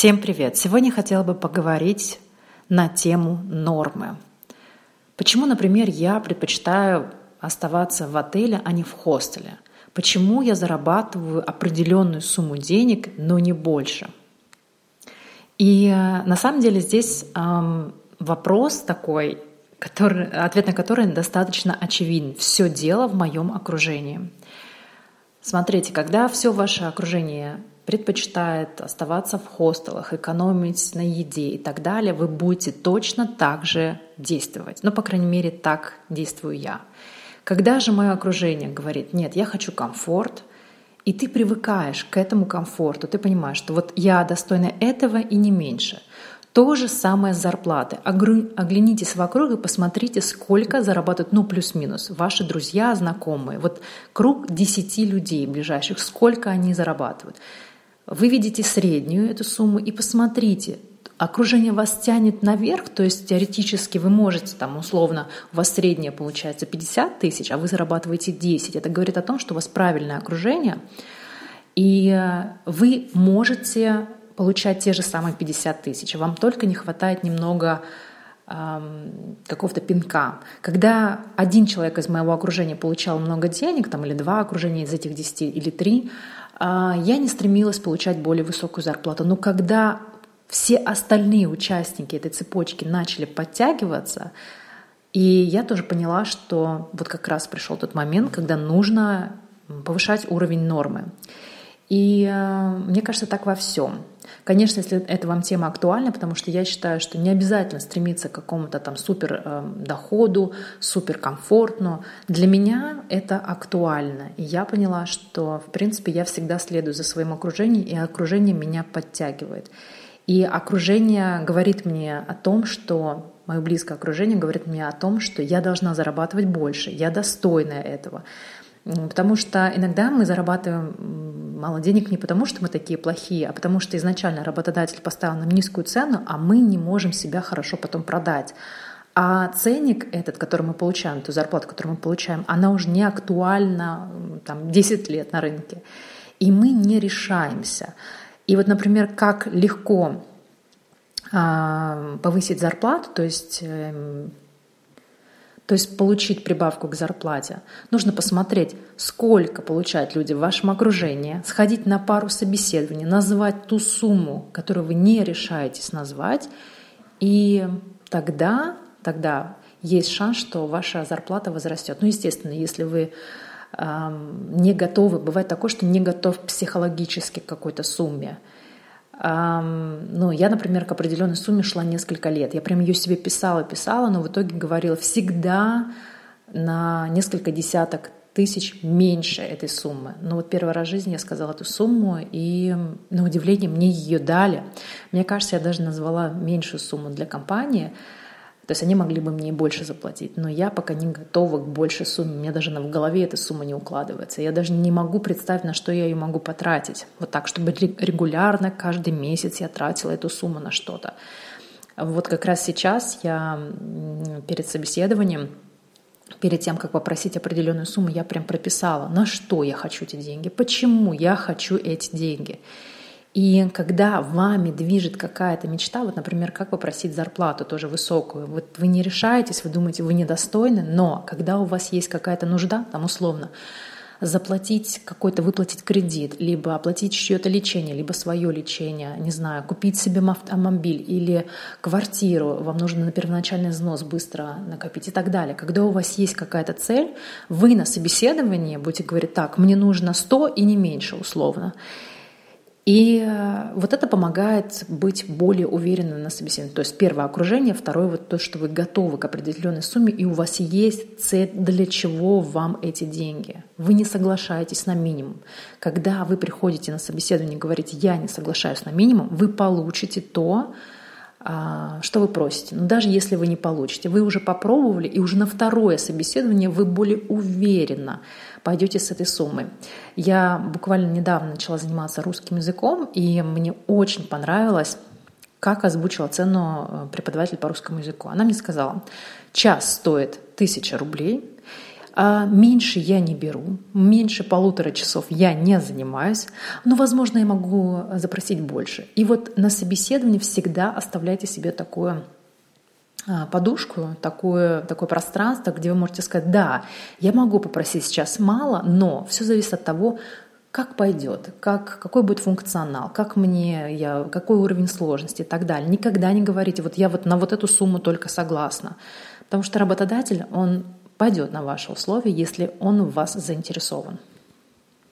Всем привет! Сегодня хотела бы поговорить на тему нормы. Почему, например, я предпочитаю оставаться в отеле, а не в хостеле? Почему я зарабатываю определенную сумму денег, но не больше? И э, на самом деле здесь эм, вопрос такой, который, ответ на который достаточно очевиден. Все дело в моем окружении. Смотрите, когда все ваше окружение предпочитает оставаться в хостелах, экономить на еде и так далее, вы будете точно так же действовать. Ну, по крайней мере, так действую я. Когда же мое окружение говорит, нет, я хочу комфорт, и ты привыкаешь к этому комфорту, ты понимаешь, что вот я достойна этого и не меньше. То же самое с зарплатой. Оглянитесь вокруг и посмотрите, сколько зарабатывают, ну, плюс-минус, ваши друзья, знакомые. Вот круг 10 людей ближайших, сколько они зарабатывают. Вы видите среднюю эту сумму и посмотрите, окружение вас тянет наверх, то есть теоретически вы можете, там, условно, у вас средняя получается 50 тысяч, а вы зарабатываете 10. Это говорит о том, что у вас правильное окружение, и э, вы можете получать те же самые 50 тысяч. Вам только не хватает немного какого-то пинка. Когда один человек из моего окружения получал много денег, там, или два окружения из этих 10, или три, я не стремилась получать более высокую зарплату. Но когда все остальные участники этой цепочки начали подтягиваться, и я тоже поняла, что вот как раз пришел тот момент, когда нужно повышать уровень нормы. И э, мне кажется, так во всем. Конечно, если это вам тема актуальна, потому что я считаю, что не обязательно стремиться к какому-то там супер э, доходу, супер комфортно. Для меня это актуально. И я поняла, что, в принципе, я всегда следую за своим окружением, и окружение меня подтягивает. И окружение говорит мне о том, что мое близкое окружение говорит мне о том, что я должна зарабатывать больше, я достойна этого. Потому что иногда мы зарабатываем мало денег не потому, что мы такие плохие, а потому что изначально работодатель поставил нам низкую цену, а мы не можем себя хорошо потом продать. А ценник этот, который мы получаем, ту зарплату, которую мы получаем, она уже не актуальна там, 10 лет на рынке. И мы не решаемся. И вот, например, как легко а, повысить зарплату, то есть эм, то есть получить прибавку к зарплате, нужно посмотреть, сколько получают люди в вашем окружении, сходить на пару собеседований, назвать ту сумму, которую вы не решаетесь назвать, и тогда, тогда есть шанс, что ваша зарплата возрастет. Ну, естественно, если вы э, не готовы, бывает такое, что не готов психологически к какой-то сумме, ну, я, например, к определенной сумме шла несколько лет. Я прям ее себе писала, писала, но в итоге говорила всегда на несколько десяток тысяч меньше этой суммы. Но вот первый раз в жизни я сказала эту сумму, и на удивление мне ее дали. Мне кажется, я даже назвала меньшую сумму для компании – то есть они могли бы мне больше заплатить, но я пока не готова к большей сумме. Мне даже в голове эта сумма не укладывается. Я даже не могу представить, на что я ее могу потратить. Вот так, чтобы регулярно, каждый месяц я тратила эту сумму на что-то. Вот как раз сейчас я перед собеседованием перед тем, как попросить определенную сумму, я прям прописала, на что я хочу эти деньги, почему я хочу эти деньги. И когда вами движет какая-то мечта, вот, например, как попросить зарплату тоже высокую, вот вы не решаетесь, вы думаете, вы недостойны, но когда у вас есть какая-то нужда, там условно, заплатить какой-то, выплатить кредит, либо оплатить чье-то лечение, либо свое лечение, не знаю, купить себе автомобиль или квартиру, вам нужно на первоначальный взнос быстро накопить и так далее. Когда у вас есть какая-то цель, вы на собеседовании будете говорить, так, мне нужно 100 и не меньше условно. И э, вот это помогает быть более уверенным на собеседовании. То есть первое окружение, второе вот то, что вы готовы к определенной сумме, и у вас есть цель, для чего вам эти деньги. Вы не соглашаетесь на минимум. Когда вы приходите на собеседование и говорите, я не соглашаюсь на минимум, вы получите то, что вы просите. Но даже если вы не получите, вы уже попробовали, и уже на второе собеседование вы более уверенно пойдете с этой суммой. Я буквально недавно начала заниматься русским языком, и мне очень понравилось, как озвучила цену э, преподаватель по русскому языку. Она мне сказала, час стоит тысяча рублей, а меньше я не беру, меньше полутора часов я не занимаюсь, но, возможно, я могу запросить больше. И вот на собеседовании всегда оставляйте себе такое а, подушку, такое, такое пространство, где вы можете сказать, да, я могу попросить сейчас мало, но все зависит от того, как пойдет, как, какой будет функционал, как мне, я, какой уровень сложности и так далее. Никогда не говорите, вот я вот на вот эту сумму только согласна. Потому что работодатель, он пойдет на ваши условия, если он в вас заинтересован.